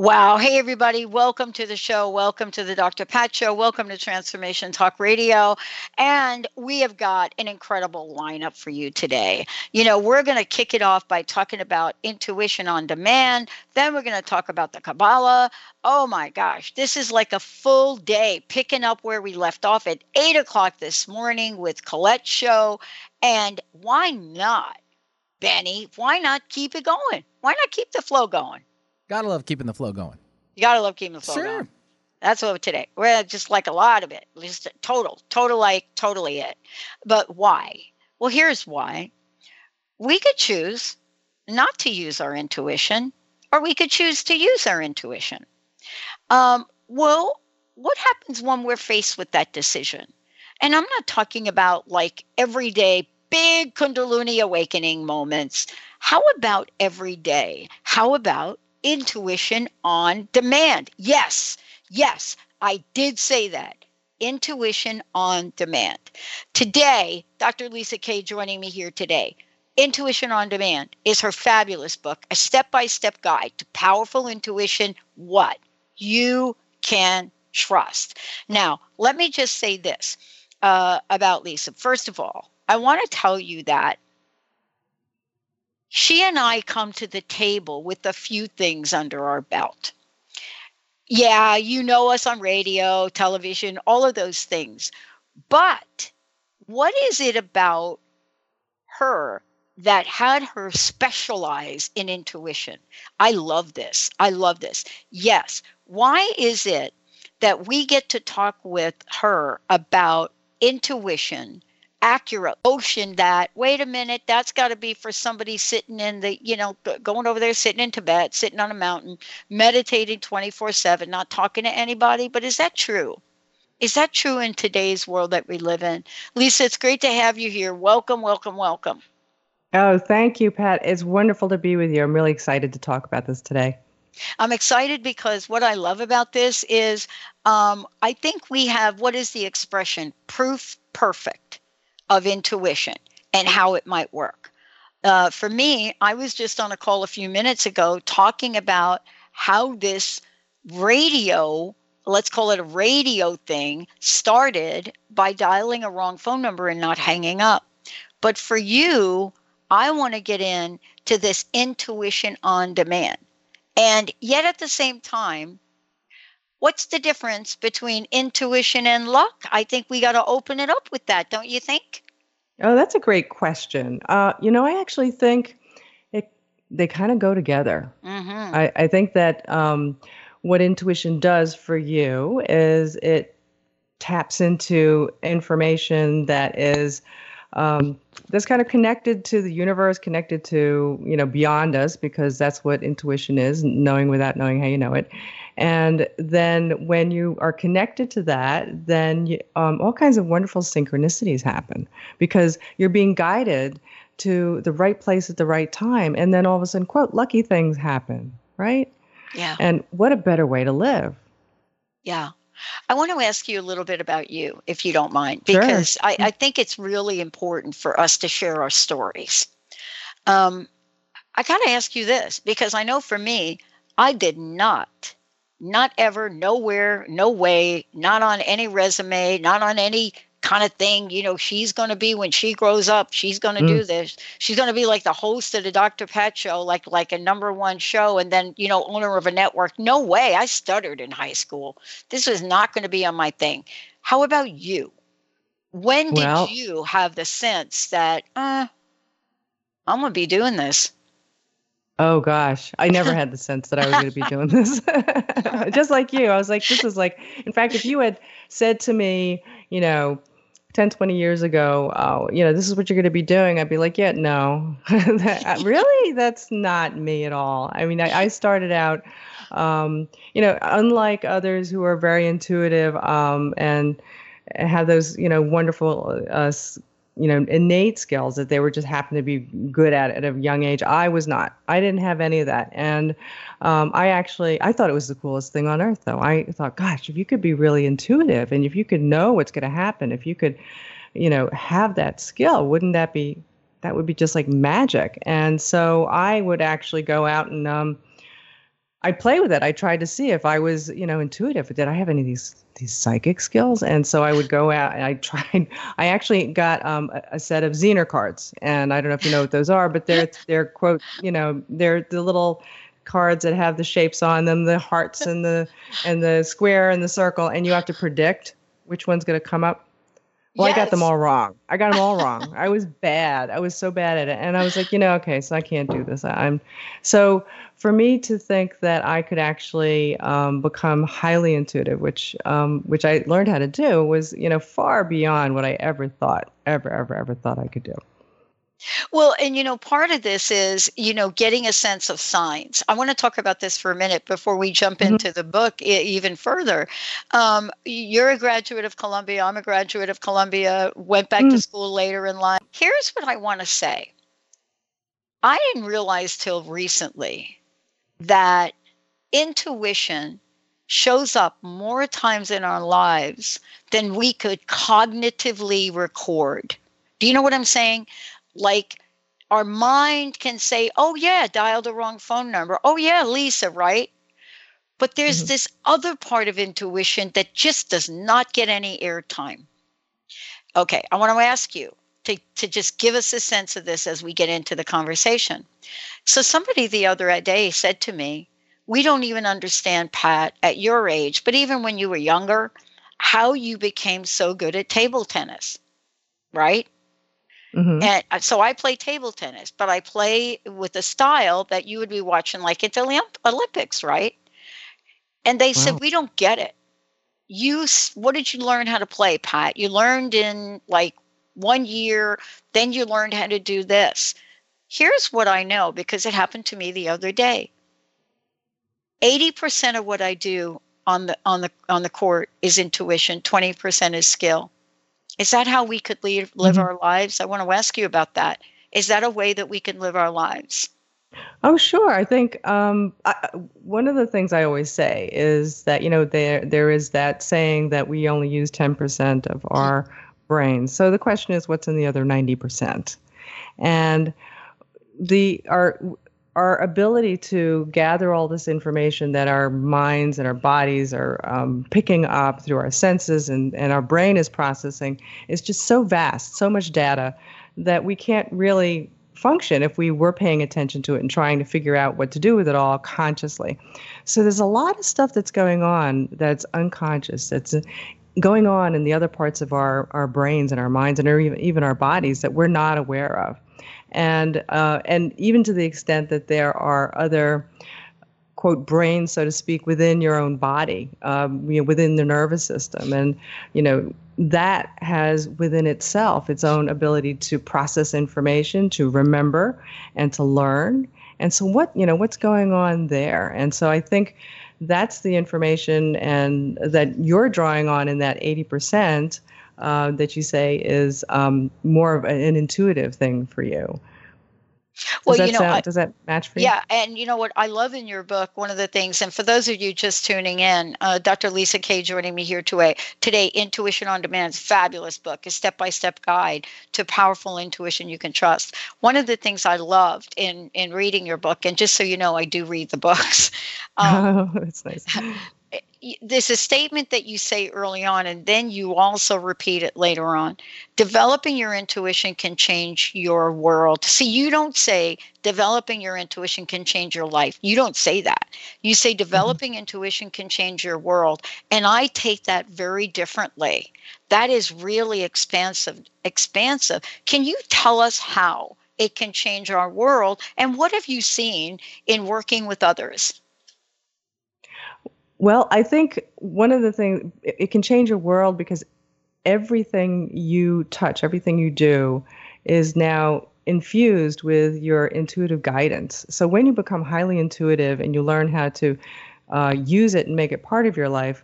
Wow. Hey, everybody. Welcome to the show. Welcome to the Dr. Pat Show. Welcome to Transformation Talk Radio. And we have got an incredible lineup for you today. You know, we're going to kick it off by talking about intuition on demand. Then we're going to talk about the Kabbalah. Oh my gosh, this is like a full day picking up where we left off at eight o'clock this morning with Colette's show. And why not, Benny? Why not keep it going? Why not keep the flow going? Gotta love keeping the flow going. You gotta love keeping the flow Sure. going. That's what today. We're just like a lot of it. Just total, total like totally it. But why? Well, here's why. We could choose not to use our intuition, or we could choose to use our intuition. Um, well, what happens when we're faced with that decision? And I'm not talking about like everyday big Kundalini awakening moments. How about every day? How about intuition on demand? Yes, yes, I did say that. Intuition on demand. Today, Dr. Lisa K. joining me here today. Intuition on Demand is her fabulous book, a step by step guide to powerful intuition. What you can trust. Now, let me just say this uh, about Lisa. First of all, I want to tell you that she and I come to the table with a few things under our belt. Yeah, you know us on radio, television, all of those things. But what is it about her that had her specialize in intuition? I love this. I love this. Yes. Why is it that we get to talk with her about intuition? Accurate ocean that wait a minute that's got to be for somebody sitting in the you know going over there sitting in tibet sitting on a mountain meditating 24 7 not talking to anybody. But is that true? Is that true in today's world that we live in? Lisa it's great to have you here. Welcome welcome welcome. Oh, thank you, Pat. It's wonderful to be with you. I'm really excited to talk about this today. I'm excited because what I love about this is um, I think we have what is the expression? Proof perfect of intuition and how it might work. Uh, for me, I was just on a call a few minutes ago talking about how this radio, let's call it a radio thing, started by dialing a wrong phone number and not hanging up. But for you, I want to get in to this intuition on demand. And yet at the same time, what's the difference between intuition and luck? I think we got to open it up with that, don't you think? Oh, that's a great question. Uh, you know, I actually think it, they kind of go together. Mm-hmm. I, I think that um, what intuition does for you is it taps into information that is um, that's kind of connected to the universe, connected to you know beyond us, because that's what intuition is, knowing without knowing how you know it. And then when you are connected to that, then you, um, all kinds of wonderful synchronicities happen because you're being guided to the right place at the right time, and then all of a sudden, quote, lucky things happen, right? Yeah. And what a better way to live. Yeah. I want to ask you a little bit about you, if you don't mind, Sure. because I, I think it's really important for us to share our stories. Um, I got to ask you this because I know for me, I did not not ever, nowhere, no way, not on any resume, not on any kind of thing. You know, she's going to be when she grows up, she's going to mm. do this. She's going to be like the host of the Dr. Pat show, like like a number one show, and then you know, owner of a network. No way. I stuttered in high school. This was not going to be on my thing. How about you? When did well, you have the sense that uh, I'm going to be doing this? Oh gosh, I never had the sense that I was going to be doing this. Just like you, I was like, this is like, in fact, if you had said to me, you know, 10, 20 years ago, oh, you know, this is what you're going to be doing, I'd be like, yeah, no. that, really? That's not me at all. I mean, I, I started out, um, you know, unlike others who are very intuitive um, and have those, you know, wonderful uh, you know innate skills that they were just happened to be good at at a young age. I was not. I didn't have any of that. And um, i actually i thought it was the coolest thing on earth though. I thought gosh if you could be really intuitive and if you could know what's going to happen if you could you know have that skill wouldn't that be that would be just like magic? And so i would actually go out and um, I play with it. I tried to see if I was, you know, intuitive. Did I have any of these these psychic skills? And so I would go out and I tried. I actually got um, a, a, set of Zener cards, and I don't know if you know what those are, but they're they're quote, you know, they're the little cards that have the shapes on them, the hearts and the and the square and the circle, and you have to predict which one's going to come up well, yes. I got them all wrong. I got them all wrong. I was bad. I was so bad at it. And I was like, you know, okay, so I can't do this. I'm so for me to think that I could actually um, become highly intuitive, which um, which I learned how to do, was you know far beyond what I ever thought, ever, ever, ever thought I could do. Well, and you know, part of this is, you know, getting a sense of signs. I want to talk about this for a minute before we jump mm-hmm. into the book even further. Um, you're a graduate of Columbia. I'm a graduate of Columbia, went back mm. to school later in life. Here's what I want to say I didn't realize till recently that intuition shows up more times in our lives than we could cognitively record. Do you know what I'm saying? Like our mind can say, oh, yeah, dial the wrong phone number. Oh, yeah, Lisa, right? But there's mm-hmm. this other part of intuition that just does not get any airtime. Okay, I want to ask you to, to just give us a sense of this as we get into the conversation. So, somebody the other day said to me, We don't even understand, Pat, at your age, but even when you were younger, how you became so good at table tennis, right? Mm-hmm. And so I play table tennis, but I play with a style that you would be watching like at the Olympics, right? And they wow. said, We don't get it. You, what did you learn how to play, Pat? You learned in like one year, then you learned how to do this. Here's what I know because it happened to me the other day. 80% of what I do on the on the on the court is intuition, 20% is skill. Is that how we could live, live mm-hmm. our lives? I want to ask you about that. Is that a way that we can live our lives? Oh, sure. I think um, I, one of the things I always say is that you know there there is that saying that we only use ten percent of our brains. So the question is, what's in the other ninety percent? And the our our ability to gather all this information that our minds and our bodies are um, picking up through our senses and, and our brain is processing is just so vast, so much data that we can't really function if we were paying attention to it and trying to figure out what to do with it all consciously. So there's a lot of stuff that's going on that's unconscious, that's going on in the other parts of our, our brains and our minds and our, even, even our bodies that we're not aware of and uh, and even to the extent that there are other quote brains, so to speak, within your own body, um, you know, within the nervous system, and you know that has within itself its own ability to process information, to remember, and to learn. And so, what you know, what's going on there? And so, I think that's the information and that you're drawing on in that 80 percent uh, that you say is um, more of an intuitive thing for you. Well, does that you know, sound, I- does that match for you? Yeah, and you know what I love in your book, one of the things, and for those of you just tuning in, uh, Dr. Lisa K. joining me here today. Today, Intuition on Demand's fabulous book, a step-by-step guide to powerful intuition you can trust. One of the things I loved in in reading your book, and just so you know, I do read the books. Um, oh, that's nice. There's a statement that you say early on and then you also repeat it later on. Developing your intuition can change your world. See you don't say developing your intuition can change your life. You don't say that. You say mm-hmm. developing intuition can change your world and i take that very differently. That is really expansive expansive. Can you tell us how it can change our world and what have you seen in working with others Well, I think one of the things it it can change your world because everything you touch, everything you do is now infused with your intuitive guidance. So when you become highly intuitive and you learn how to uh, use it and make it part of your life,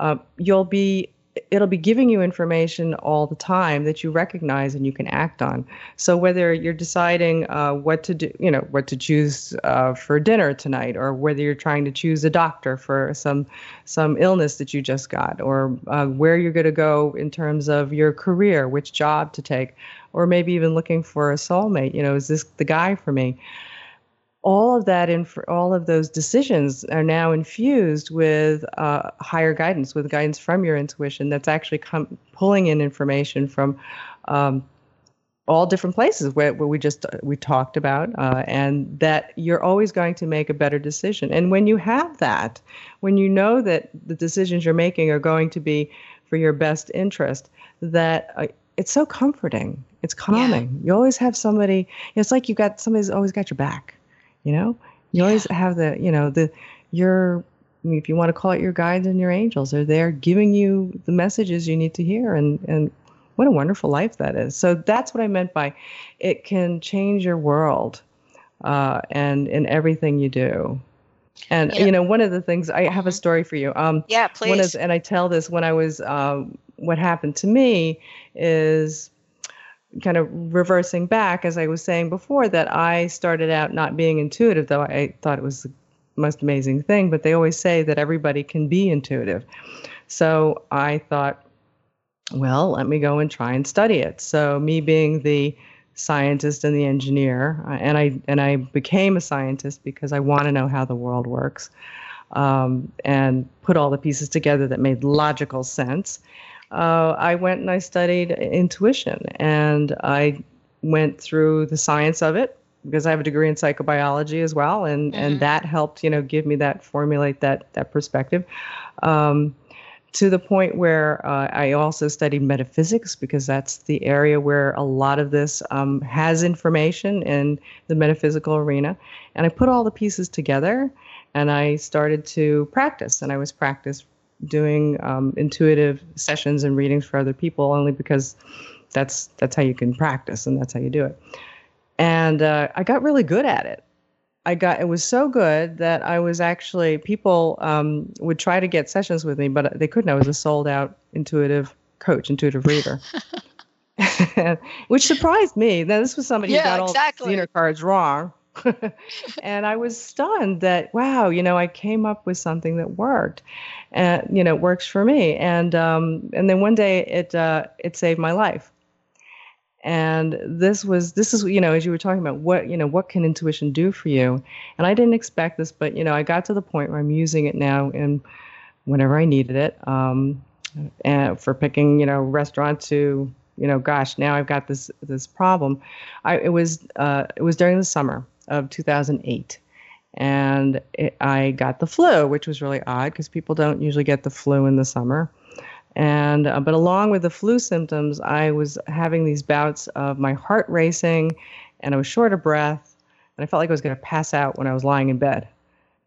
uh, you'll be it'll be giving you information all the time that you recognize and you can act on. So whether you're deciding uh, what to do, you know, what to choose uh, for dinner tonight, or whether you're trying to choose a doctor for some some illness that you just got, or uh, where you're going to go in terms of your career, which job to take, or maybe even looking for a soulmate. You know, is this the guy for me? All of that and for all of those decisions are now infused with uh, higher guidance with guidance from your intuition that's actually come pulling in information from um, all different places where, where we just we talked about uh, and that you're always going to make a better decision. And when you have that when you know that the decisions you're making are going to be for your best interest that uh, it's so comforting. It's calming. You always have somebody it's like you got somebody's always got your back you know? You always have the you know the your if you want to call it your guides and your angels are there giving you the messages you need to hear and and what a wonderful life that is. So that's what i meant by it can change your world uh, and in everything you do. And Yeah. you know one of the things i have a story for you. Um yeah please. one of, and I tell this when I was, um, what happened to me is kind of reversing back, as I was saying before, that I started out not being intuitive, though I thought it was the most amazing thing. But they always say that everybody can be intuitive. So I thought, well, let me go and try and study it. So me being the scientist and the engineer, uh, and I and I became a scientist because I want to know how the world works um, and put all the pieces together that made logical sense. Uh, I went and I studied intuition, and I went through the science of it because I have a degree in psychobiology as well, and Mhm. and that helped you know give me that formulate that that perspective. Um, to the point where uh, I also studied metaphysics because that's the area where a lot of this um, has information in the metaphysical arena. And I put all the pieces together and I started to practice. And I was practice doing um, intuitive sessions and readings for other people only because that's that's how you can practice and that's how you do it. And uh, I got really good at it. I got it was so good that I was actually people um, would try to get sessions with me, but they couldn't. I was a sold out intuitive coach, intuitive reader, which surprised me. Now this was somebody Yeah, who got all exactly. the Zener cards wrong, and I was stunned that wow, you know, I came up with something that worked, and you know, it works for me. And um, and then one day it uh, it saved my life. And this was this is you know as you were talking about what you know what can intuition do for you? And i didn't expect this but you know i got to the point where i'm using it now and whenever i needed it um and for picking you know restaurant to you know gosh now i've got this this problem. I it was uh it was during the summer of 2008 and it, i got the flu which was really odd because people don't usually get the flu in the summer. And uh, but along with the flu symptoms i was having these bouts of my heart racing and i was short of breath and i felt like i was going to pass out when i was lying in bed.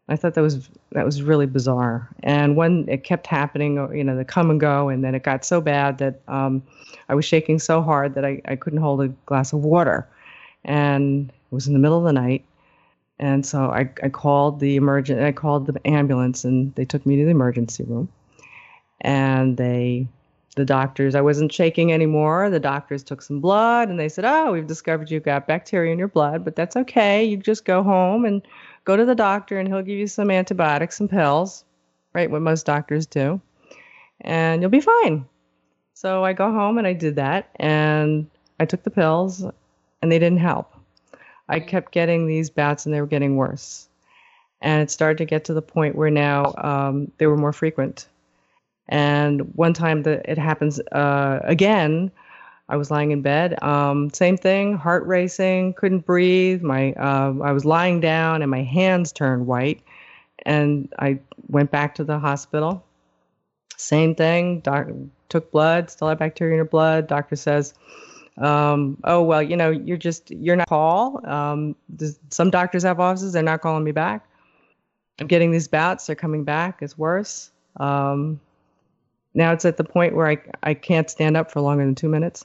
I thought that was that was really bizarre. And when it kept happening uh, you know the come and go and then it got so bad that um, i was shaking so hard that I, I couldn't hold a glass of water. And it was in the middle of the night and so I, I called the emergent i called the ambulance and they took me to the emergency room and they the doctors, I wasn't shaking anymore. The doctors took some blood and they said, Oh, we've discovered you've got bacteria in your blood, but that's okay. You just go home and go to the doctor and he'll give you some antibiotics and pills, right? What most doctors do, and you'll be fine. So I go home and I did that and I took the pills and they didn't help. I kept getting these bouts and they were getting worse. And it started to get to the point where now um, they were more frequent. And one time that it happens uh, again, I was lying in bed. Um, same thing, heart racing, couldn't breathe. My uh, I was lying down and my hands turned white, and I went back to the hospital. Same thing. Doc took blood, still had bacteria in her blood. Doctor says, um, "Oh well, you know, you're just you're not call." Um, some doctors have offices; they're not calling me back. I'm getting these bouts; they're coming back. It's worse. Um, now it's at the point where I, I can't stand up for longer than two minutes.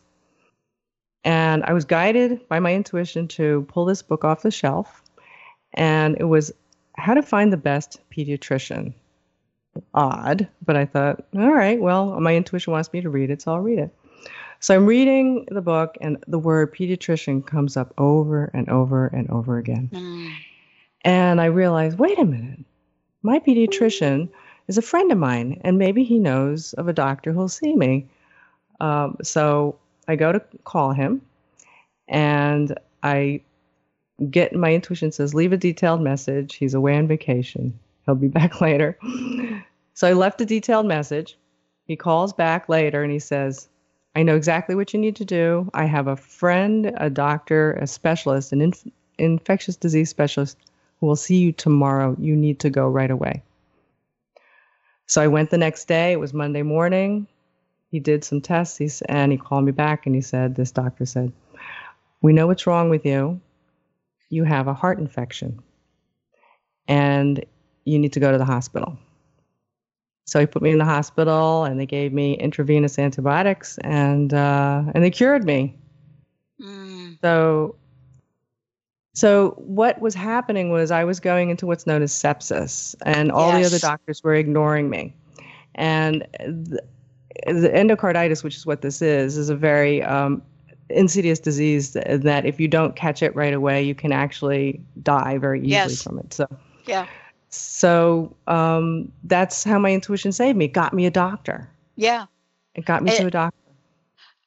And I was guided by my intuition to pull this book off the shelf. And it was How to Find the Best Pediatrician. Odd, but I thought, all right, well, my intuition wants me to read it, so I'll read it. So I'm reading the book, and the word pediatrician comes up over and over and over again. Mm. And I realize, wait a minute, my pediatrician is a friend of mine, and maybe he knows of a doctor who'll see me. Um, so I go to call him, and I get my intuition says, leave a detailed message. He's away on vacation. He'll be back later. so I left a detailed message. He calls back later and he says, I know exactly what you need to do. I have a friend, a doctor, a specialist, an inf- infectious disease specialist who will see you tomorrow. You need to go right away. So I went the next day. It was Monday morning. He did some tests and he called me back and he said, This doctor said, We know what's wrong with you. You have a heart infection and you need to go to the hospital. So he put me in the hospital and they gave me intravenous antibiotics and uh, and they cured me. Mm. So so what was happening was I was going into what's known as sepsis, and all yes. the other doctors were ignoring me. And the, the, endocarditis, which is what this is, is a very um, insidious disease that if you don't catch it right away, you can actually die very easily yes. from it. So yeah. So um, that's how my intuition saved me. It got me a doctor. Yeah. It got me it, to a doctor.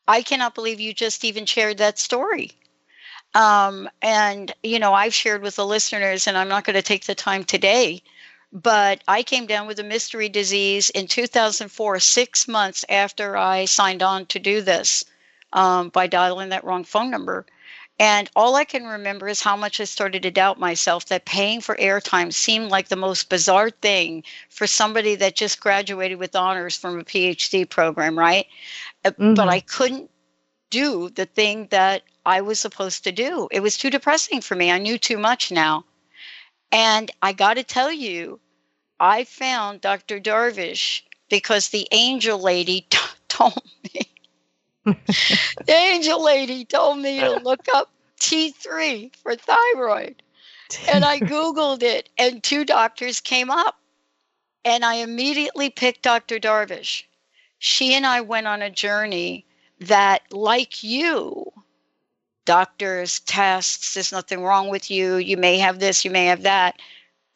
I cannot believe you just even shared that story. Um, and, you know, I've shared with the listeners, and I'm not going to take the time today, but I came down with a mystery disease in 2004, six months after I signed on to do this um, by dialing that wrong phone number. And all I can remember is how much I started to doubt myself that paying for airtime seemed like the most bizarre thing for somebody that just graduated with honors from a PhD program, right? Uh, mm-hmm. But I couldn't do the thing that I was supposed to do. It was too depressing for me. I knew too much now. And I got to tell you, I found Dr. Darvish because the angel lady t- told me. The angel lady told me to look up T3 for thyroid. And I Googled it, and two doctors came up. And I immediately picked Dr. Darvish. She and I went on a journey that, like you, doctors, tests, there's nothing wrong with you. You may have this, you may have that.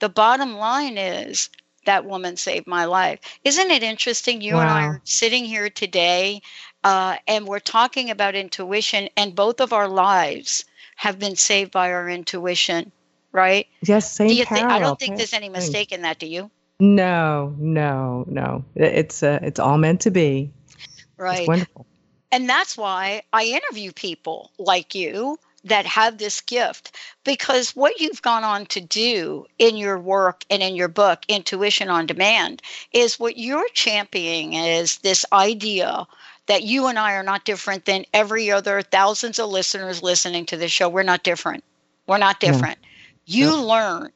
The bottom line is that woman saved my life. Isn't it interesting? You wow. and I are sitting here today uh, and we're talking about intuition, and both of our lives have been saved by our intuition, right? Yes, same do you think, I don't think there's any mistake in that, do you? No, no, no. It's uh, it's all meant to be. Right. It's wonderful. And that's why I interview people like you that have this gift because what you've gone on to do in your work and in your book intuition on demand is what you're championing is this idea that you and I are not different than every other thousands of listeners listening to this show we're not different we're not different yeah. you learned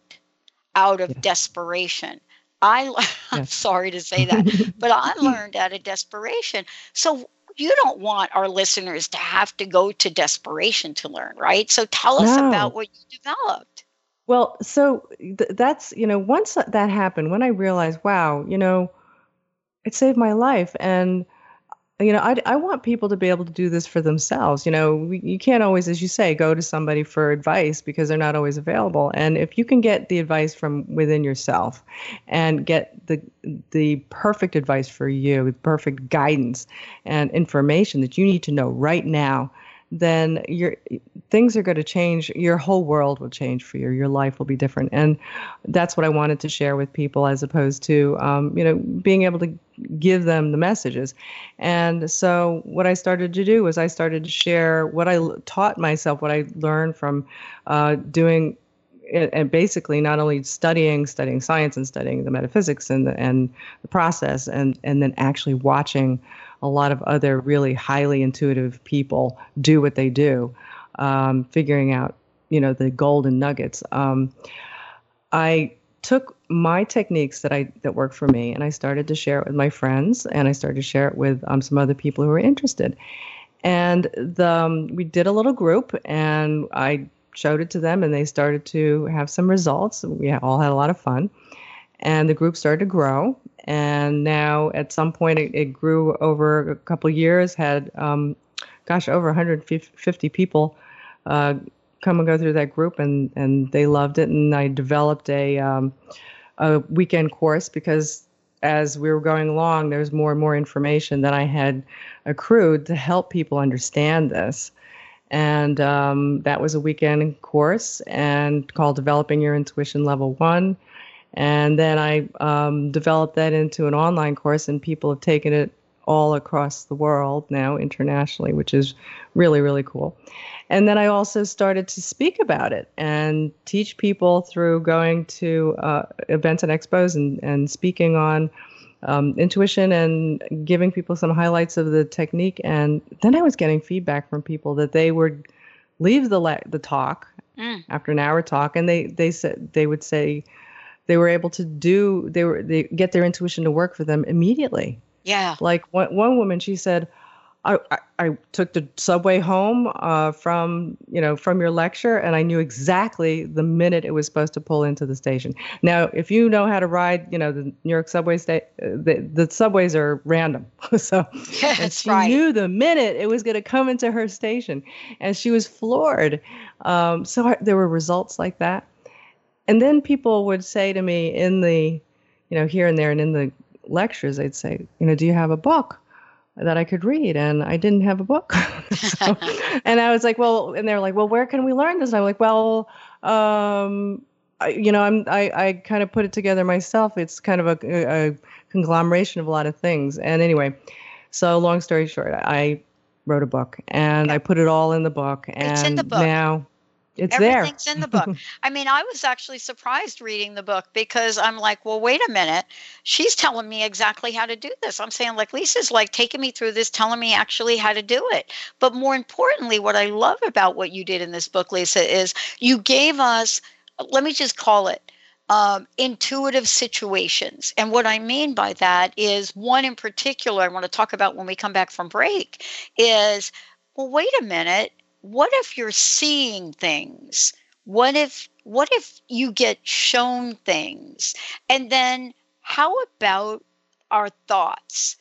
out of yeah. desperation I, I'm sorry to say that, but I learned out of desperation. So you don't want our listeners to have to go to desperation to learn, right? So tell us no. about what you developed. Well, so th- that's, you know, once that happened, when I realized, wow, you know, it saved my life. And you know, I, I want people to be able to do this for themselves. You know, you can't always, as you say, go to somebody for advice because they're not always available. And if you can get the advice from within yourself and get the the perfect advice for you, the perfect guidance and information that you need to know right now, then your things are going to change. Your whole world will change for you. Your life will be different, and that's what I wanted to share with people, as opposed to um, you know being able to give them the messages. And so what I started to do was I started to share what I taught myself, what I learned from uh, doing and basically not only studying studying science and studying the metaphysics and the, and the process and and then actually watching a lot of other really highly intuitive people do what they do, um, figuring out, you know, the golden nuggets. Um, I took my techniques that I that worked for me, and I started to share it with my friends, and I started to share it with um, some other people who were interested. And the um, we did a little group, and I showed it to them, and they started to have some results. We all had a lot of fun, and the group started to grow and now at some point it, it grew over a couple years had um, gosh over 150 people uh, come and go through that group and and they loved it. And i developed a um, a weekend course because as we were going along there's more and more information that i had accrued to help people understand this. And um, that was a weekend course and called developing your intuition level one and then I um, developed that into an online course, and people have taken it all across the world now internationally, which is really, really cool. And then I also started to speak about it and teach people through going to uh, events and expos and, and speaking on um, intuition and giving people some highlights of the technique. And then I was getting feedback from people that they would leave the the talk mm. after an hour talk, and they they said they would say, they were able to do they were they get their intuition to work for them immediately yeah like one, one woman she said I, I, I took the subway home uh, from you know from your lecture and I knew exactly the minute it was supposed to pull into the station. Now, if you know how to ride, you know the New York subway sta- uh, the, the subways are random, so yes, and she right. knew the minute it was going to come into her station, and she was floored. Um, so I, there were results like that and then people would say to me in the you know here and there and in the lectures they'd say you know do you have a book that i could read? And i didn't have a book. So, and i was like well and they're like well where can we learn this? And i'm like well um I, you know i'm i, I kind of put it together myself. It's kind of a, a conglomeration of a lot of things. And anyway so long story short i wrote a book and i put it all in the book and it's in the book. now it's Everything's there. in the book. I mean, I was actually surprised reading the book because I'm like, well, wait a minute. She's telling me exactly how to do this. I'm saying, like, Lisa's like taking me through this, telling me actually how to do it. But more importantly, what I love about what you did in this book, Lisa, is you gave us, let me just call it, um, intuitive situations. And what I mean by that is one in particular I want to talk about when we come back from break is well, wait a minute what if you're seeing things? What if what if you get shown things? And then how about our thoughts?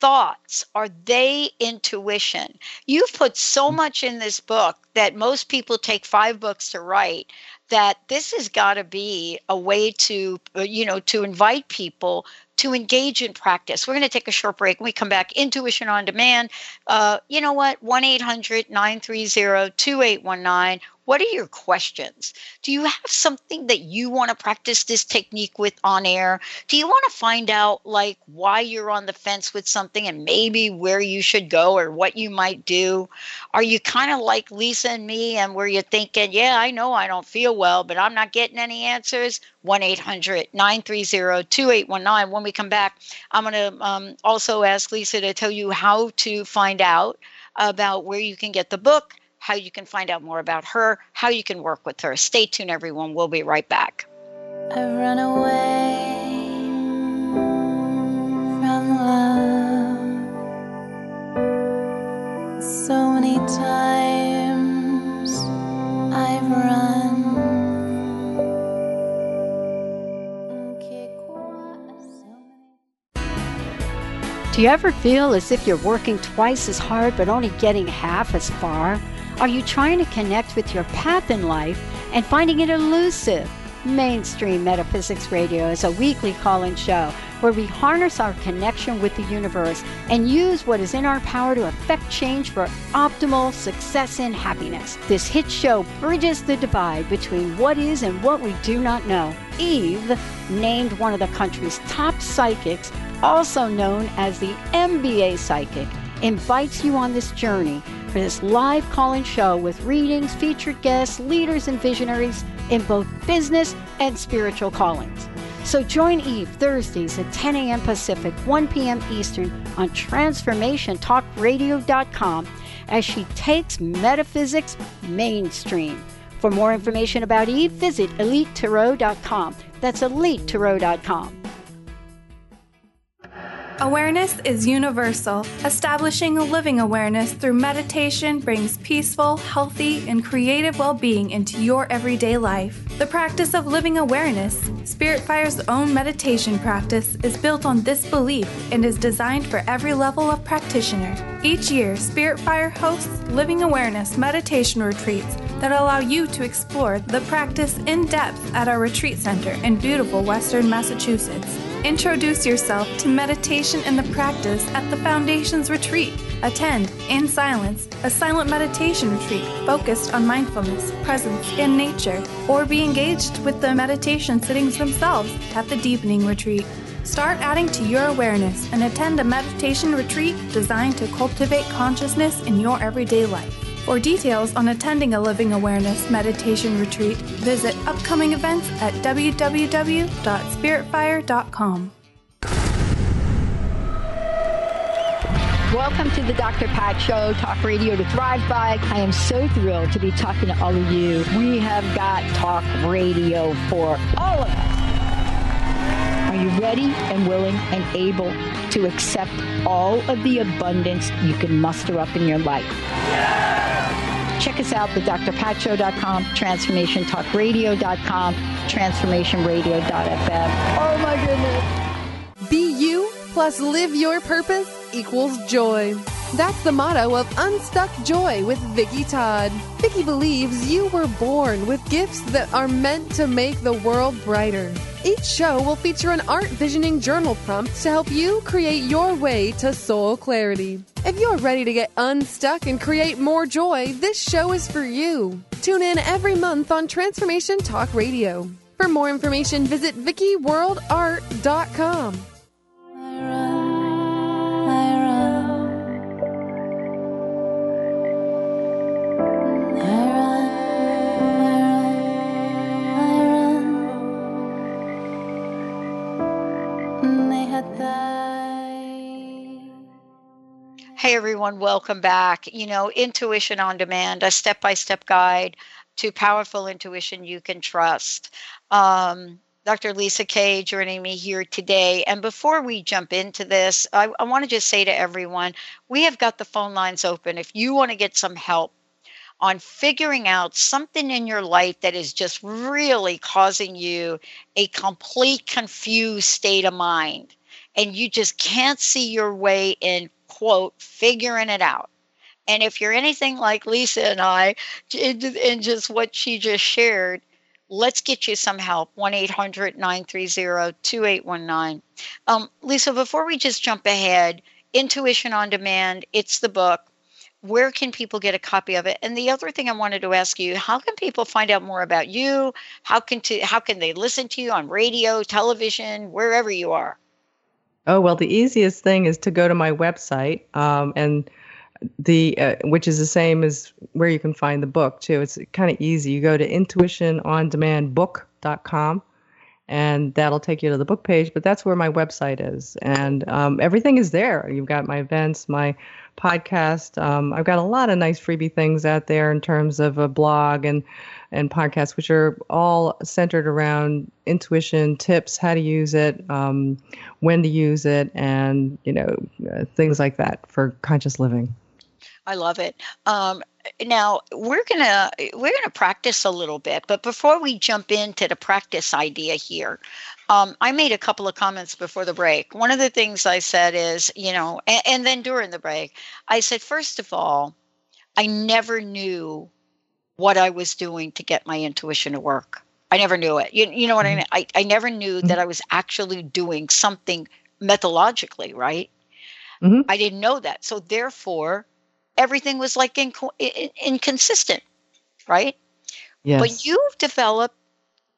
Thoughts are they intuition? You've put so mm. much in this book that most people take five books to write that this has got to be a way to uh, you know to invite people to engage in practice. We're going to take a short break. When we come back, Intuition on Demand. Uh, you know what? 1 800 930 2819. What are your questions? Do you have something that you want to practice this technique with on air? Do you want to find out like why you're on the fence with something and maybe where you should go or what you might do? Are you kind of like Lisa and me and where you're thinking, yeah, I know I don't feel well, but I'm not getting any answers? 1 800 930 2819. When we come back, I'm going to um, also ask Lisa to tell you how to find out about where you can get the book how you can find out more about her, how you can work with her. Stay tuned, everyone. We'll be right back. I run away from love so many times I've run. Do you ever feel as if you're working twice as hard but only getting half as far? Are you trying to connect with your path in life and finding it elusive? Mainstream Metaphysics Radio is a weekly call in show where we harness our connection with the universe and use what is in our power to affect change for optimal success and happiness. This hit show bridges the divide between what is and what we do not know. Eve, named one of the country's top psychics, also known as the MBA Psychic, invites you on this journey this live call in show with readings, featured guests, leaders, and visionaries in both business and spiritual callings. So join Eve Thursdays at 10 a.m. Pacific, 1 p.m. Eastern on TransformationTalkRadio.com as she takes metaphysics mainstream. For more information about Eve, visit EliteTarot.com. That's EliteTarot.com. Awareness is universal. Establishing a living awareness through meditation brings peaceful, healthy, and creative well being into your everyday life. The practice of living awareness, Spiritfire's own meditation practice, is built on this belief and is designed for every level of practitioner. Each year, Spiritfire hosts living awareness meditation retreats that allow you to explore the practice in depth at our retreat center in beautiful Western Massachusetts. Introduce yourself to meditation and the practice at the Foundation's retreat. Attend, in silence, a silent meditation retreat focused on mindfulness, presence, and nature, or be engaged with the meditation sittings themselves at the Deepening Retreat. Start adding to your awareness and attend a meditation retreat designed to cultivate consciousness in your everyday life. For details on attending a Living Awareness meditation retreat, visit upcoming events at www.spiritfire.com. Welcome to the Dr. Pat Show, Talk Radio to Thrive By. I am so thrilled to be talking to all of you. We have got talk radio for all of us. Are you ready and willing and able to accept all of the abundance you can muster up in your life? Check us out, at thedrpatshow.com, transformationtalkradio.com, transformationradio.fm. Oh my goodness. Be you plus live your purpose equals joy. That's the motto of Unstuck Joy with Vicki Todd. Vicki believes you were born with gifts that are meant to make the world brighter. Each show will feature an art visioning journal prompt to help you create your way to soul clarity. If you're ready to get unstuck and create more joy, this show is for you. Tune in every month on Transformation Talk Radio. For more information, visit VickiWorldArt.com. Hey everyone, welcome back. You know, Intuition on Demand, a step by step guide to powerful intuition you can trust. Um, Dr. Lisa K. joining me here today. And before we jump into this, I, I want to just say to everyone we have got the phone lines open. If you want to get some help on figuring out something in your life that is just really causing you a complete confused state of mind, and you just can't see your way in quote, figuring it out. And if you're anything like Lisa and I, in just what she just shared, let's get you some help. 1 800 930 2819. Um, Lisa, before we just jump ahead, Intuition on Demand, it's the book. Where can people get a copy of it? And the other thing I wanted to ask you, how can people find out more about you? How can to how can they listen to you on radio, television, wherever you are? Oh well, the easiest thing is to go to my website, um, and the uh, which is the same as where you can find the book too. It's kind of easy. You go to intuitionondemandbook.com, and that'll take you to the book page. But that's where my website is, and um, everything is there. You've got my events, my podcast. Um, I've got a lot of nice freebie things out there in terms of a blog and and podcasts, which are all centered around intuition tips, how to use it, um, when to use it, and you know uh, things like that for conscious living. I love it. Um, now we're gonna we're gonna practice a little bit, but before we jump into the practice idea here, um, I made a couple of comments before the break. One of the things I said is, you know, and, and then during the break, I said, first of all, I never knew what I was doing to get my intuition to work. I never knew it. You, you know what I mean? I, I never knew that I was actually doing something methodologically, right? Mhm. I didn't know that. So therefore, everything was like inco- inconsistent, right? Yes. But you've developed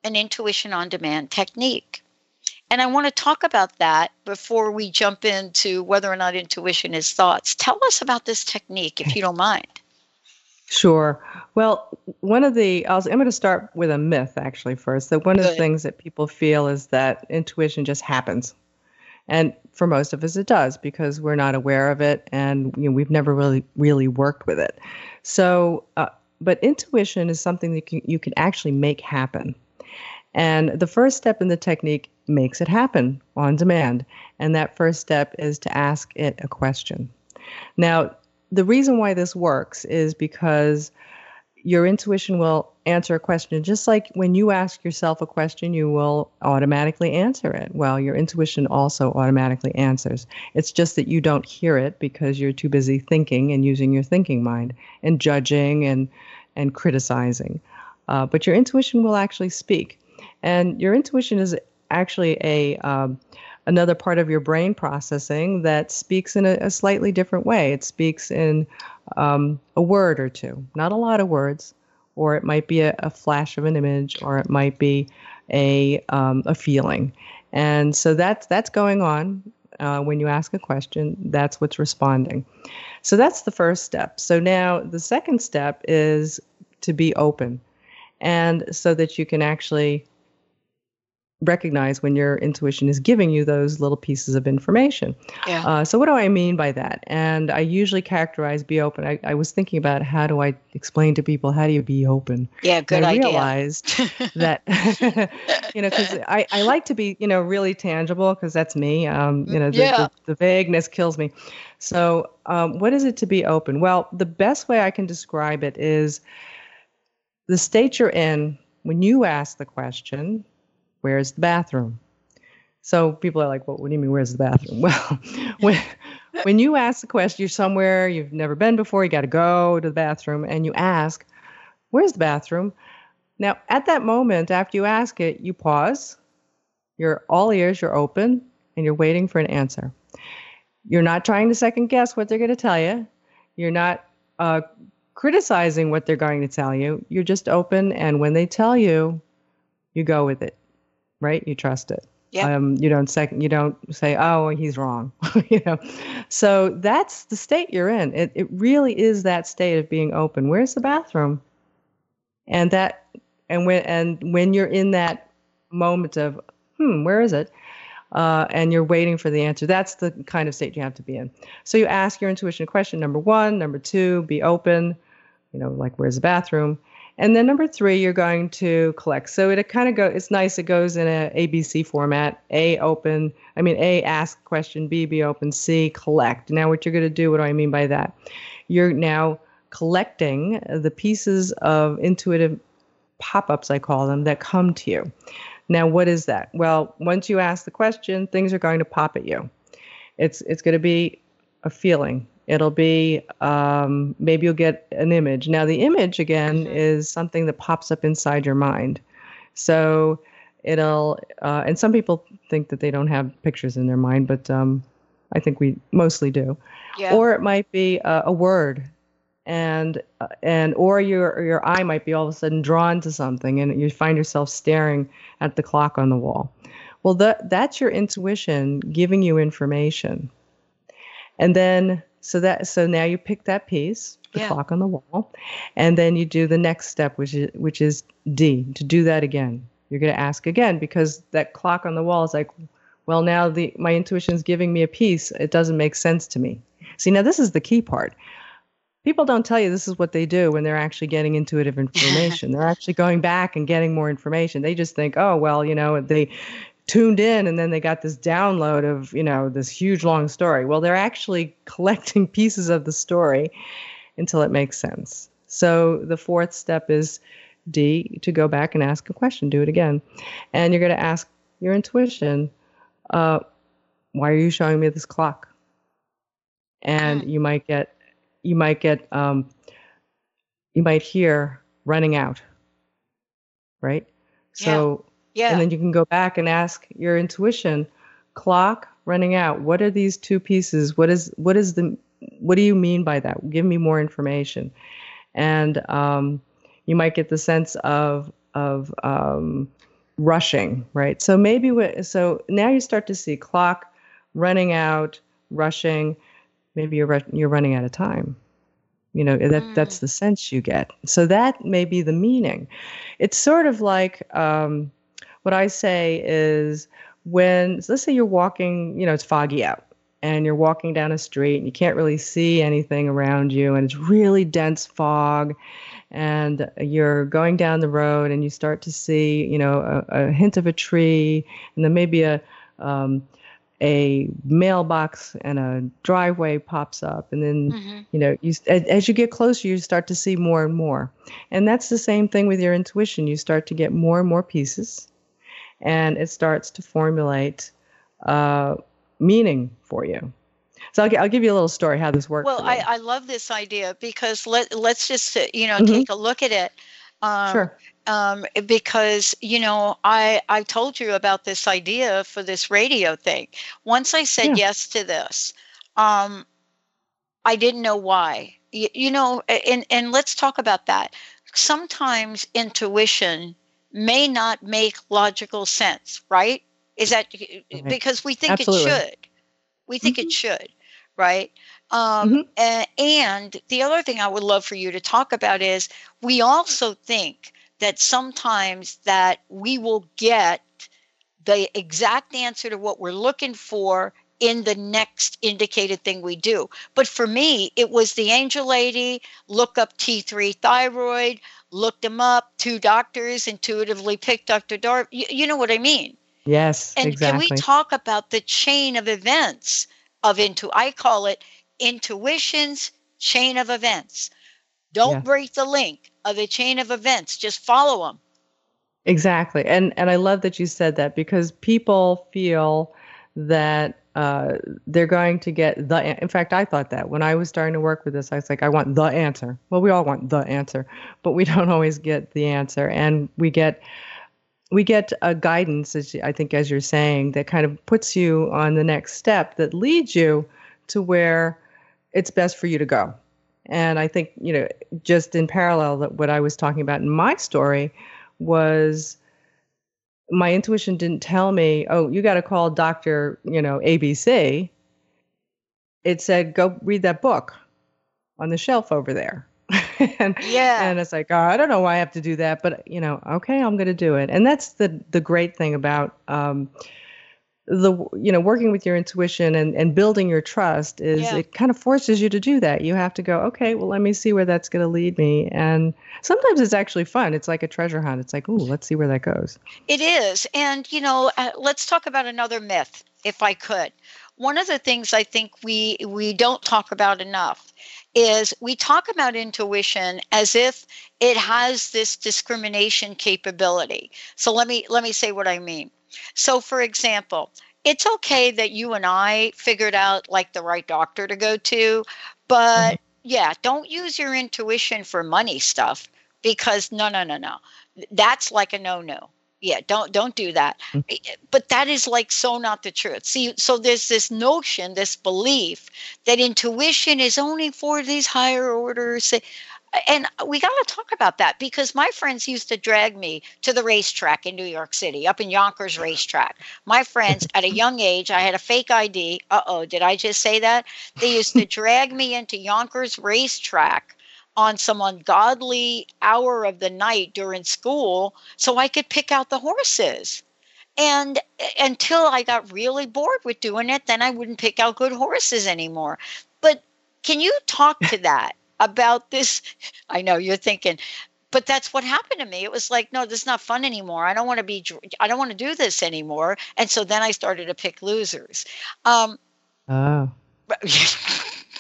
an intuition on demand technique. And I want to talk about that before we jump into whether or not intuition is thoughts. Tell us about this technique, if you don't mind. Sure. Well, one of the, I was, I'm going to start with a myth actually first. That one of the things that people feel is that intuition just happens. And for most of us, it does because we're not aware of it and you know, we've never really, really worked with it. So, uh, but intuition is something that you can, you can actually make happen. And the first step in the technique makes it happen on demand. And that first step is to ask it a question. Now, the reason why this works is because your intuition will answer a question. Just like when you ask yourself a question you will automatically answer it. Well your intuition also automatically answers. It's just that you don't hear it because you're too busy thinking and using your thinking mind and judging and and criticizing. Uh, but your intuition will actually speak. And your intuition is actually a um, another part of your brain processing that speaks in a, a slightly different way. It speaks in um, a word or two, not a lot of words, or it might be a, a flash of an image, or it might be a um, a feeling. And so that's that's going on uh, when you ask a question. That's what's responding. So that's the first step. So now the second step is to be open, and so that you can actually recognize when your intuition is giving you those little pieces of information. Yeah. Uh, so, what do I mean by that? And I usually characterize be open. I, I was thinking about how do I explain to people how do you be open? Yeah, good and I idea. realized that you know because I, I like to be you know really tangible because that's me. Um, you know the, Yeah. the, the vagueness kills me. So, um, what is it to be open? Well, the best way I can describe it is the state you're in when you ask the question, "Where's the bathroom?" So people are like, "Well, what do you mean? Where's the bathroom?" Well, when when you ask the question, you're somewhere you've never been before. You got to go to the bathroom, and you ask, "Where's the bathroom?" Now, at that moment, after you ask it, you pause. You're all ears. You're open, and you're waiting for an answer. You're not trying to second guess what they're going to tell you. You're not uh, criticizing what they're going to tell you. You're just open, and when they tell you, you go with it, right? You trust it. Yeah. Um, you don't second. You don't say, "Oh, he's wrong," you know. So that's the state you're in. It it really is that state of being open. Where's the bathroom? And that, and when and when you're in that moment of, hmm, where is it? Uh, and you're waiting for the answer. That's the kind of state you have to be in. So you ask your intuition a question. Number one, number two, be open. You know, like where's the bathroom? And then number three, you're going to collect. So it kind of go. It's nice. It goes in a ABC format. A open. I mean, A ask question. B be open. C collect. Now, what you're going to do? What do I mean by that? You're now collecting the pieces of intuitive pop-ups, I call them, that come to you. Now, what is that? Well, once you ask the question, things are going to pop at you. It's it's going to be a feeling. It'll be um, maybe you'll get an image. Now, the image again is something that pops up inside your mind. So it'll, uh, and some people think that they don't have pictures in their mind, but um, I think we mostly do. Yeah. Or it might be a, a word, and uh, and or your your eye might be all of a sudden drawn to something, and you find yourself staring at the clock on the wall. Well, that that's your intuition giving you information. And then so that so now you pick that piece, the Yeah. clock on the wall, and then you do the next step, which is which is D, to do that again. You're going to ask again because that clock on the wall is like, well, now the my intuition is giving me a piece. It doesn't make sense to me. See, now this is the key part. People don't tell you this is what they do when they're actually getting intuitive information. they're actually going back and getting more information. They just think, oh, well, you know, they tuned in and then they got this download of, you know, this huge long story. Well, they're actually collecting pieces of the story until it makes sense. So the fourth step is D to go back and ask a question, do it again. And you're going to ask your intuition, uh, why are you showing me this clock? And you might get, you might get, um, you might hear running out, right? So, Yeah. And then you can go back and ask your intuition, clock running out. What are these two pieces? What is, what is the, what do you mean by that? Give me more information. And, um, you might get the sense of of um, rushing, right? So maybe wh- so now you start to see clock running out, rushing. Maybe you're you're running out of time. You know that that's the sense you get. So that may be the meaning. It's sort of like um, what I say is when let's say you're walking, you know, it's foggy out and you're walking down a street and you can't really see anything around you and it's really dense fog and you're going down the road and you start to see you know a, a hint of a tree and then maybe a um, a mailbox and a driveway pops up and then you know you as, as you get closer you start to see more and more. And that's the same thing with your intuition. You start to get more and more pieces and it starts to formulate uh, meaning for you so I'll, I'll give you a little story how this works Well. I, I love this idea because let let's just uh, you know Mhm. take a look at it. Um, Sure. Um, because you know I I told you about this idea for this radio thing. Once I said Yeah. yes to this, um, I didn't know why. You, you know, and and let's talk about that. Sometimes intuition may not make logical sense, right? Is that because we think Absolutely. it should? We think it should, right? Um, a- and the other thing I would love for you to talk about is we also think that sometimes that we will get the exact answer to what we're looking for in the next indicated thing we do. But for me, it was the angel lady, look up T3 thyroid, looked them up, two doctors intuitively picked Dr. Dar. You, you know what I mean? yes And exactly can we talk about the chain of events of into I call it intuition's chain of events. Don't Yeah. break the link of the chain of events. Just follow them. Exactly. And and I love that you said that because people feel that uh, they're going to get the in fact I thought that when I was starting to work with this I was like I want the answer. Well, we all want the answer, but we don't always get the answer and we get we get a guidance as I think as you're saying that kind of puts you on the next step that leads you to where it's best for you to go. And I think, you know, just in parallel that what I was talking about in my story was my intuition didn't tell me, oh, you got to call Dr. You know, ABC. It said, go read that book on the shelf over there. and, Yeah. and it's like, oh, I don't know why I have to do that, but you know, okay, I'm going to do it. And that's the the great thing about um, the you know working with your intuition and and building your trust is Yeah. it kind of forces you to do that. You have to go, okay, well, let me see where that's going to lead me. And sometimes it's actually fun. It's like a treasure hunt. It's like, ooh, let's see where that goes. It is. And, you know, uh, let's talk about another myth, if I could. One of the things I think we we don't talk about enough is we talk about intuition as if it has this discrimination capability. So let me let me say what I mean. So for example, it's okay that you and I figured out like the right doctor to go to, but mm-hmm. yeah, don't use your intuition for money stuff because no no no no. That's like a no-no. Yeah don't don't do that. Mm. But that is like so not the truth. See so there's this notion this belief that intuition is only for these higher orders eh, and we got to talk about that because my friends used to drag me to the racetrack in New York City, up in Yonkers racetrack. My friends, at a young age, I had a fake ID. Uh oh, did I just say that? They used to drag me into Yonkers racetrack on some ungodly hour of the night during school so I could pick out the horses. And until I got really bored with doing it, then I wouldn't pick out good horses anymore. But can you talk to that about this? I know you're thinking, but that's what happened to me. It was like, no, this is not fun anymore. I don't want to be, I don't want to do this anymore. And so then I started to pick losers. Um, Oh.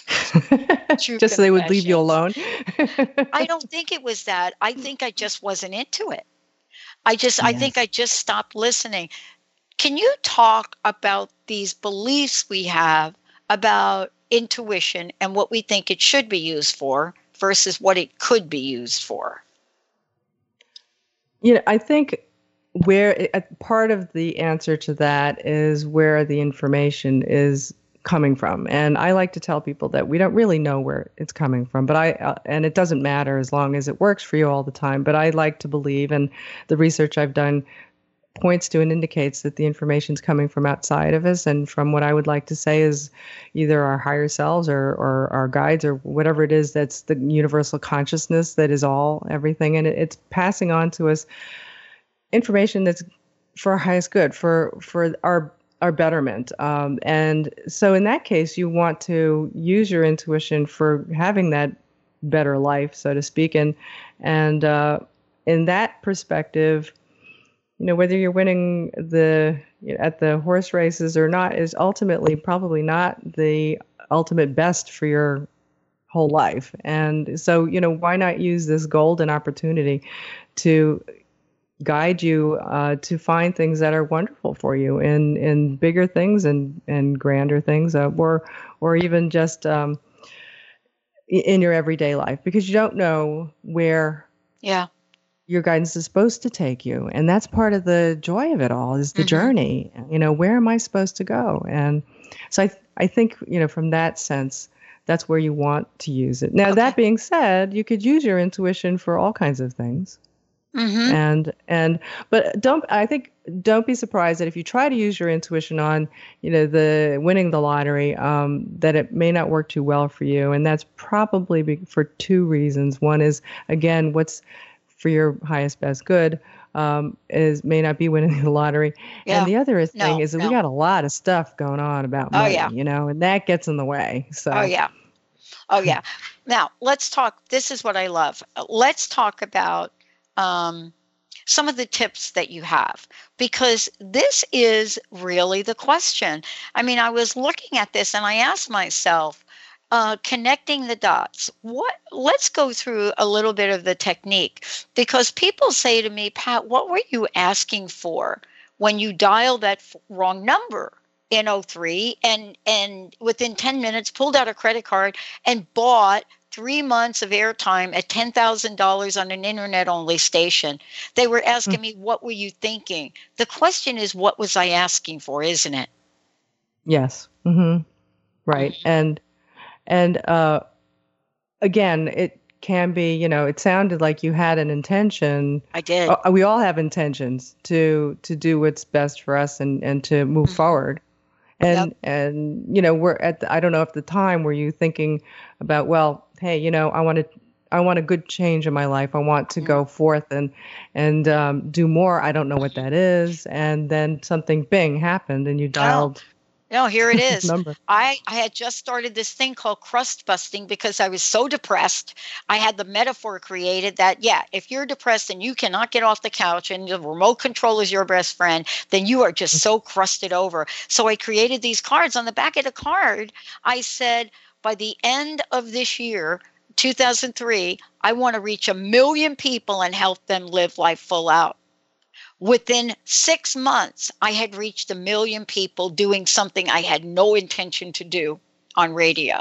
Just so they would leave you alone. I don't think it was that. I think I just wasn't into it. I just, I think I just stopped listening. Can you talk about these beliefs we have about intuition and what we think it should be used for versus what it could be used for? You know, I think where uh, part of the answer to that is where the information is coming from and i like to tell people that we don't really know where it's coming from but i uh, and it doesn't matter as long as it works for you all the time but i like to believe and the research i've done points to and indicates that the information is coming from outside of us. And from what i would like to say is either our higher selves or, or our guides or whatever it is that's the universal consciousness that is all everything. And it, it's passing on to us information that's for our highest good for for our our betterment. Um, and so in that case you want to use your intuition for having that better life so to speak. And and uh, in that perspective you know whether you're winning the at the horse races or not is ultimately probably not the ultimate best for your whole life and so you know why not use this golden opportunity to guide you uh, to find things that are wonderful for you in in bigger things and and grander things uh, or or even just um, in your everyday life because you don't know where Yeah. Your guidance is supposed to take you. And that's part of the joy of it all is the Mhm. journey. You know where am i supposed to go? And so i i think you know from that sense that's where you want to use it. Now that being said you could use your intuition for all kinds of things. Mm-hmm. and and but don't i think don't be surprised that if you try to use your intuition on you know the winning the lottery um, that it may not work too well for you. And that's probably be, for two reasons. One is again what's for your highest best good um, is may not be winning the lottery Yeah. and the other is- No, thing is that we got a lot of stuff going on about Oh, money yeah. you know and that gets in the way so Oh yeah. Oh yeah. Now let's talk. This is what I love. Let's talk about um, some of the tips that you have because this is really the question. I mean, I was looking at this and I asked myself, uh, connecting the dots. What? Let's go through a little bit of the technique because people say to me, Pat, what were you asking for when you dialed that f- wrong number? in 03 and and within 10 minutes pulled out a credit card and bought three months of airtime at $10,000 on an internet only station. They were asking me, What were you thinking? The question is, What was I asking for, isn't it? Yes. Mm-hmm. Right. And and uh again, it can be, you know, it sounded like you had an intention. I did. Uh, we all have intentions to to do what's best for us and and to move forward. And and you know, we're at the, I don't know if the time were you thinking about, well, hey, you know, I want to I want a good change in my life. I want to go forth and and um, do more. I don't know what that is. And then something bing happened and you dialed No, here it is. I, I had just started this thing called crust busting because I was so depressed. I had the metaphor created that, yeah, if you're depressed and you cannot get off the couch and the remote control is your best friend, then you are just so crusted over. So I created these cards. On the back of the card, I said, by the end of this year, 2003, I want to reach a million people and help them live life full out. Within six months, I had reached a million people doing something I had no intention to do on radio.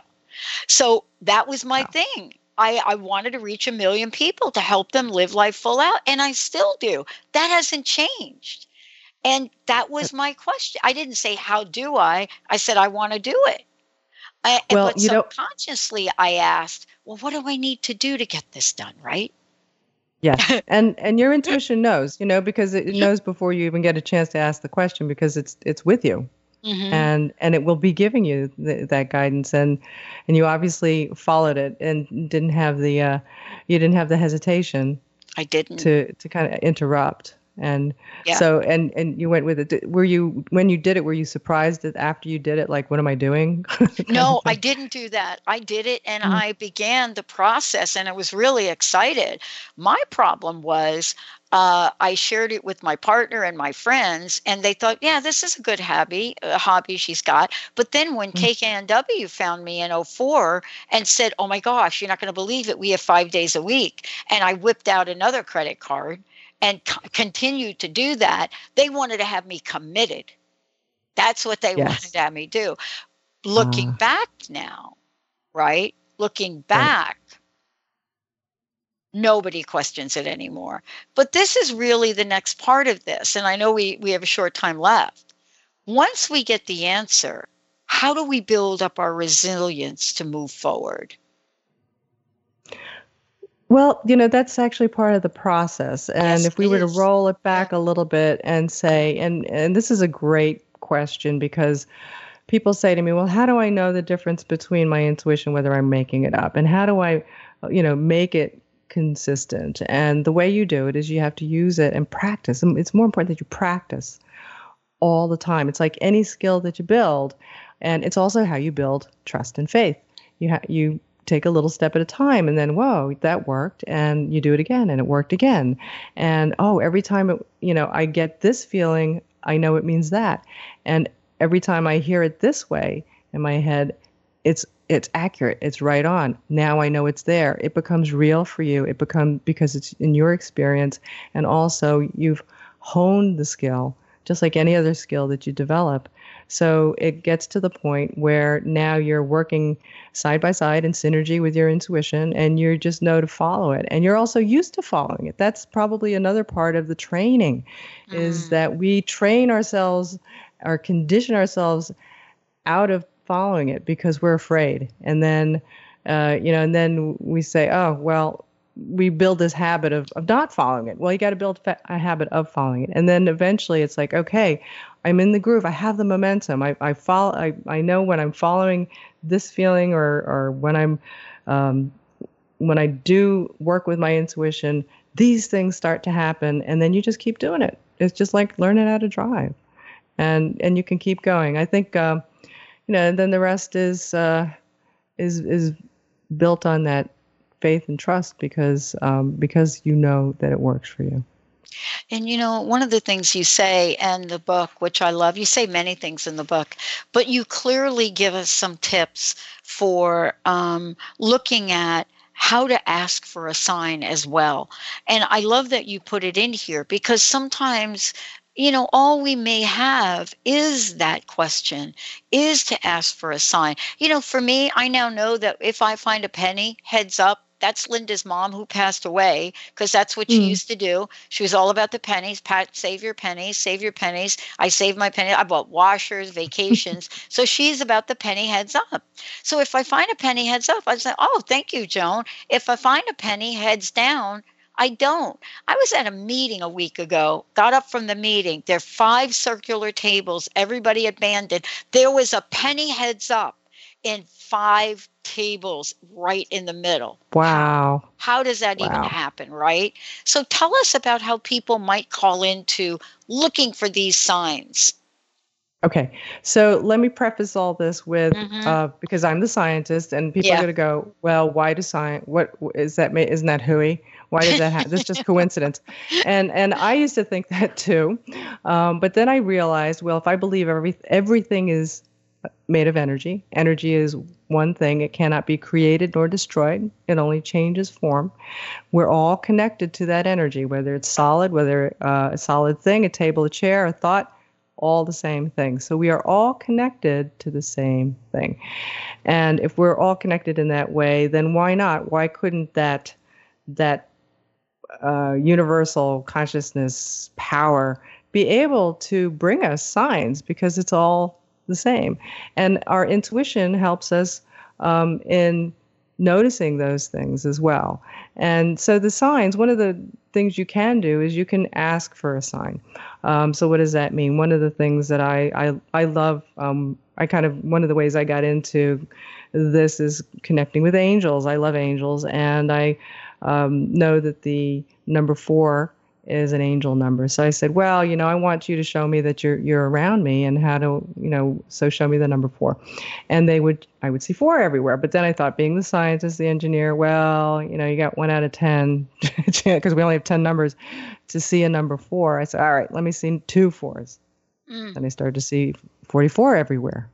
So that was my thing. I, I wanted to reach a million people to help them live life full out, and I still do. That hasn't changed. And that was my question. I didn't say, How do I? I said, I want to do it. I, Well, but you know- subconsciously, I asked, Well, what do I need to do to get this done? Right? Yes, and and your intuition knows, you know, because it knows before you even get a chance to ask the question because it's it's with you, Mhm. and and it will be giving you th- that guidance, and and you obviously followed it and didn't have the uh, you didn't have the hesitation I didn't. to to kind of interrupt, and Yeah. so and and you went with it. Were you when you did it? Were you surprised that after you did it? Like, what am I doing? No, I didn't do that. I did it and Mm. I began the process and I was really excited. My problem was uh, I shared it with my partner and my friends, and they thought, yeah, this is a good hobby, a hobby she's got. But then when Mm. KKNW found me in 04 and said, oh my gosh, you're not going to believe it, we have five days a week. And I whipped out another credit card and c- continued to do that, they wanted to have me committed. That's what they Yes. wanted to have me do looking Ah. back now, right? Looking back, nobody questions it anymore. But this is really the next part of this. And I know we, we have a short time left. Once we get the answer, how do we build up our resilience to move forward? Well, you know, that's actually part of the process. And Yes, if we were to roll it back a little bit and say, and and this is a great question because people say to me, "Well, how do I know the difference between my intuition whether I'm making it up? And how do I, you know, make it consistent?" And the way you do it is you have to use it and practice. And It's more important that you practice all the time. It's like any skill that you build, and it's also how you build trust and faith. You ha- you take a little step at a time, and then whoa, that worked, and you do it again, and it worked again, and oh, every time it, you know, I get this feeling, I know it means that, and every time I hear it this way in my head, it's it's accurate it's right on. Now i know it's there. It becomes real for you. It becomes because it's in your experience and also you've honed the skill just like any other skill that you develop so it gets to the point where now you're working side by side in synergy with your intuition and you just know to follow it. And you're also used to following it. That's probably another part of the training is Mm. that we train ourselves or condition ourselves out of following it because we're afraid. And then uh, you know and then we say oh well we build this habit of, of not following it. Well you got to build a habit of following it. And then eventually it's like okay i'm in the groove. I have the momentum. I, I follow I, I know when i'm following this feeling or or when i'm um, when i do work with my intuition these things start to happen and then you just keep doing it. It's just like learning how to drive. And and you can keep going. I think um, you know and then the rest is uh, is is built on that faith and trust because um, because you know that it works for you And you know, one of the things you say in the book, which I love, you say many things in the book, but you clearly give us some tips for um, looking at how to ask for a sign as well. And I love that you put it in here because sometimes, you know, all we may have is that question, is to ask for a sign. You know, for me, I now know that if I find a penny, heads up, that's Linda's mom who passed away because that's what she Mm. used to do. She was all about the pennies. Pat, save your pennies, save your pennies. I saved my penny. I bought washers, vacations. so she's about the penny heads up. So if I find a penny heads up, I say, "Oh, thank you, Joan." If I find a penny heads down, I don't. I was at a meeting a week ago, got up from the meeting. There are five circular tables, everybody abandoned. There was a penny heads up in five tables right in the middle. wow How does that even happen, right? So tell us about how people might call into looking for these signs. okay so let me preface all this with Mhm. uh, because i'm the scientist and people Yeah. are going to go well why do science what is that isn't that hooey why does that happen this is just coincidence and and i used to think that too um, but then i realized well if i believe every everything is made of energy. Energy is one thing, it cannot be created nor destroyed, it only changes form. We're all connected to that energy, whether it's solid, whether uh, a solid thing, a table, a chair, a thought, all the same thing. So we are all connected to the same thing. And if we're all connected in that way, then why not? Why couldn't that that uh, universal consciousness power be able to bring us signs because it's all the same. And our intuition helps us um, in noticing those things as well. And so the signs, one of the things you can do is you can ask for a sign. Um, so what does that mean? One of the things that I I, I love, um, I kind of one of the ways I got into this is connecting with angels. I love angels, and I um, know that the number four is an angel number. So I said, well, you know, I want you to show me that you're you're around me and how to, you know, so show me the number four. And they would I would see four everywhere. But then I thought being the scientist, the engineer, well, you know, you got one out of 10 because we only have 10 numbers to see a number four. I said, all right, let me see two fours. Mm. And I started to see 44 everywhere.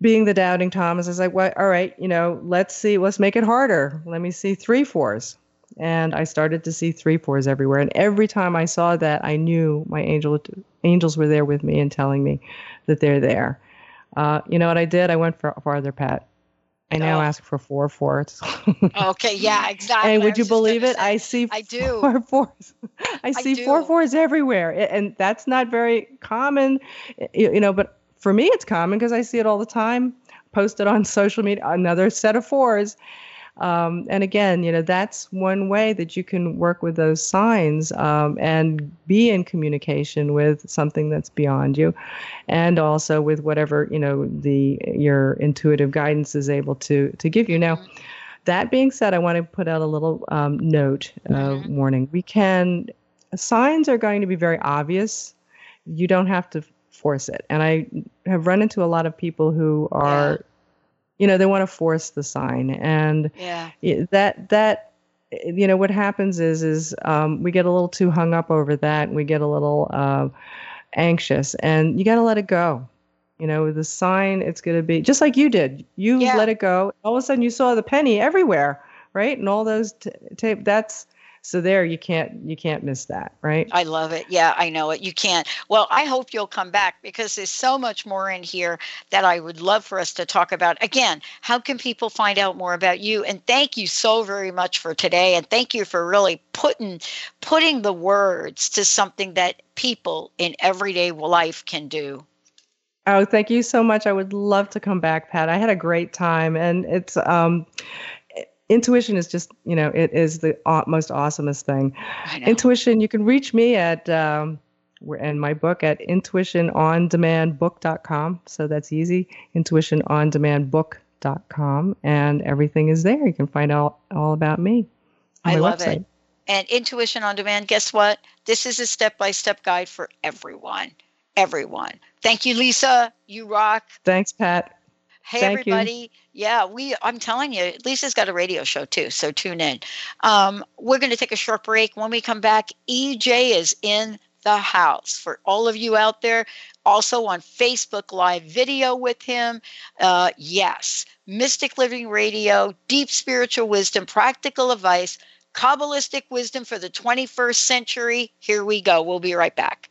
Being the doubting Thomas, I was like, well, all right, you know, let's see, let's make it harder. Let me see three fours and I started to see three fours everywhere. And every time I saw that, I knew my angel angels were there with me and telling me that they're there. Uh, you know what I did? I went for farther, Pat. I now Oh. ask for four fours. Okay, yeah, exactly. and would you believe it? say, I see I do. four fours. I I see four do. fours everywhere, and that's not very common, you know. But for me, it's common because I see it all the time. Posted on social media, another set of fours. Um, and again, you know, that's one way that you can work with those signs um, and be in communication with something that's beyond you, and also with whatever you know the your intuitive guidance is able to to give you. Now, that being said, I want to put out a little um, note uh, warning. We can signs are going to be very obvious. You don't have to force it, and I have run into a lot of people who are you know they want to force the sign. And Yeah. that that you know what happens is is um, we get a little too hung up over that and we get a little uh, anxious. And you got to let it go. You know the sign it's going to be just like you did. You Yeah. let it go. All of a sudden you saw the penny everywhere right? And all those t- tape that's so there you can't you can't miss that right I love it. Yeah, I know it. You can't. Well, I hope you'll come back because there's so much more in here that I would love for us to talk about. Again, how can people find out more about you? And thank you so very much for today. And thank you for really putting putting the words to something that people in everyday life can do. Oh, thank you so much. I would love to come back, Pat. I had a great time, and it's um, intuition is just you know it is the most awesomest thing. Intuition. You can reach me at um, we're in my book at intuitionondemandbook.com. So that's easy. Intuitionondemandbook.com, and everything is there. You can find out all about me I love website. it. And Intuition on Demand, guess what? This is a step by step guide for everyone. Everyone. Thank you, Lisa. You rock. Thanks, Pat. Hey Thank you. everybody. Yeah, we I'm telling you, Lisa's got a radio show too, so tune in. Um, we're gonna take a short break. When we come back, EJ is in the house for all of you out there. Also on Facebook Live video with him. Uh, yes, Mystic Living Radio, deep spiritual wisdom, practical advice, Kabbalistic wisdom for the 21st century. Here we go. We'll be right back.